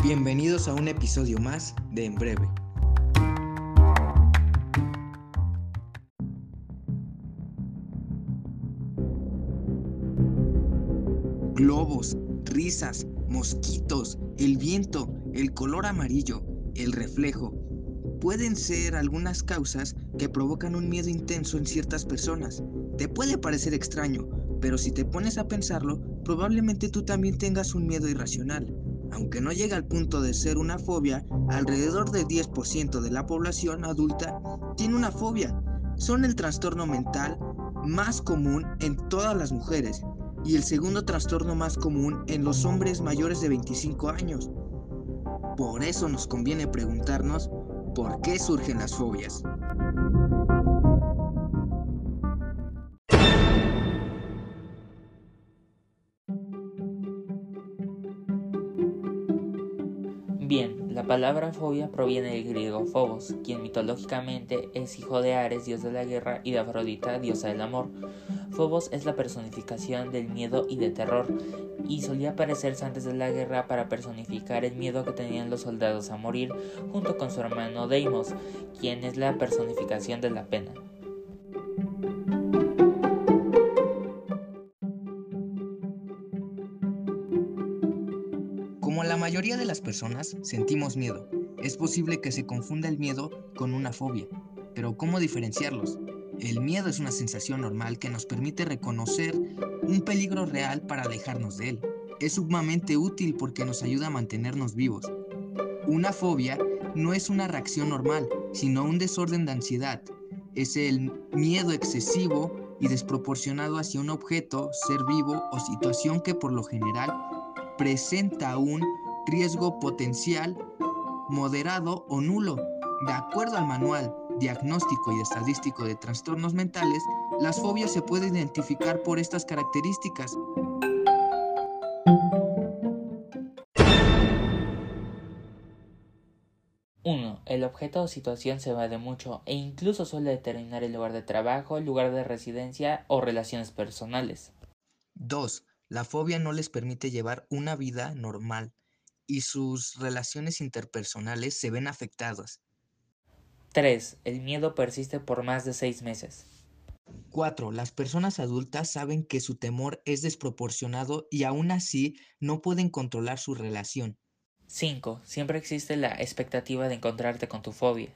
Bienvenidos a un episodio más de En Breve. Globos, risas, mosquitos, el viento, el color amarillo, el reflejo, pueden ser algunas causas que provocan un miedo intenso en ciertas personas. Te puede parecer extraño, pero si te pones a pensarlo, probablemente tú también tengas un miedo irracional. Aunque no llega al punto de ser una fobia, alrededor del 10% de la población adulta tiene una fobia. Son el trastorno mental más común en todas las mujeres y el segundo trastorno más común en los hombres mayores de 25 años. Por eso nos conviene preguntarnos por qué surgen las fobias. Bien, la palabra fobia proviene del griego phobos, quien mitológicamente es hijo de Ares, dios de la guerra, y de Afrodita, diosa del amor. Phobos es la personificación del miedo y de terror, y solía aparecerse antes de la guerra para personificar el miedo que tenían los soldados a morir, junto con su hermano Deimos, quien es la personificación de la pena. Como la mayoría de las personas, sentimos miedo. Es posible que se confunda el miedo con una fobia, pero ¿cómo diferenciarlos? El miedo es una sensación normal que nos permite reconocer un peligro real para alejarnos de él. Es sumamente útil porque nos ayuda a mantenernos vivos. Una fobia no es una reacción normal, sino un desorden de ansiedad. Es el miedo excesivo y desproporcionado hacia un objeto, ser vivo o situación que por lo general presenta un riesgo potencial moderado o nulo. De acuerdo al manual diagnóstico y estadístico de trastornos mentales, las fobias se pueden identificar por estas características. El objeto o situación se va de mucho e incluso suele determinar el lugar de trabajo, lugar de residencia o relaciones personales. 2. La fobia no les permite llevar una vida normal y sus relaciones interpersonales se ven afectadas. 3. El miedo persiste por más de seis meses. 4. Las personas adultas saben que su temor es desproporcionado y aún así no pueden controlar su relación. 5. Siempre existe la expectativa de encontrarte con tu fobia.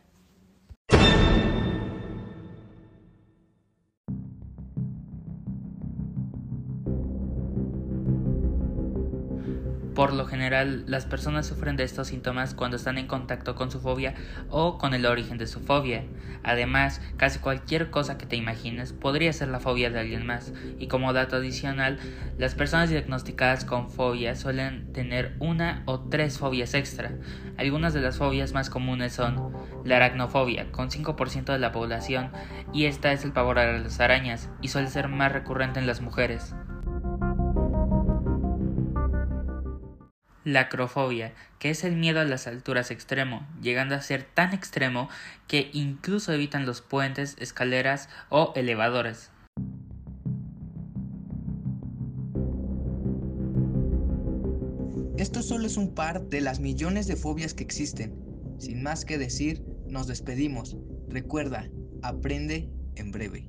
Por lo general, las personas sufren de estos síntomas cuando están en contacto con su fobia o con el origen de su fobia. Además, casi cualquier cosa que te imagines podría ser la fobia de alguien más. Y como dato adicional, las personas diagnosticadas con fobia suelen tener una o tres fobias extra. Algunas de las fobias más comunes son la aracnofobia, con 5% de la población, y esta es el pavor a las arañas, y suele ser más recurrente en las mujeres. La acrofobia, que es el miedo a las alturas extremo, llegando a ser tan extremo que incluso evitan los puentes, escaleras o elevadores. Esto solo es un par de las millones de fobias que existen. Sin más que decir, nos despedimos. Recuerda, aprende en breve.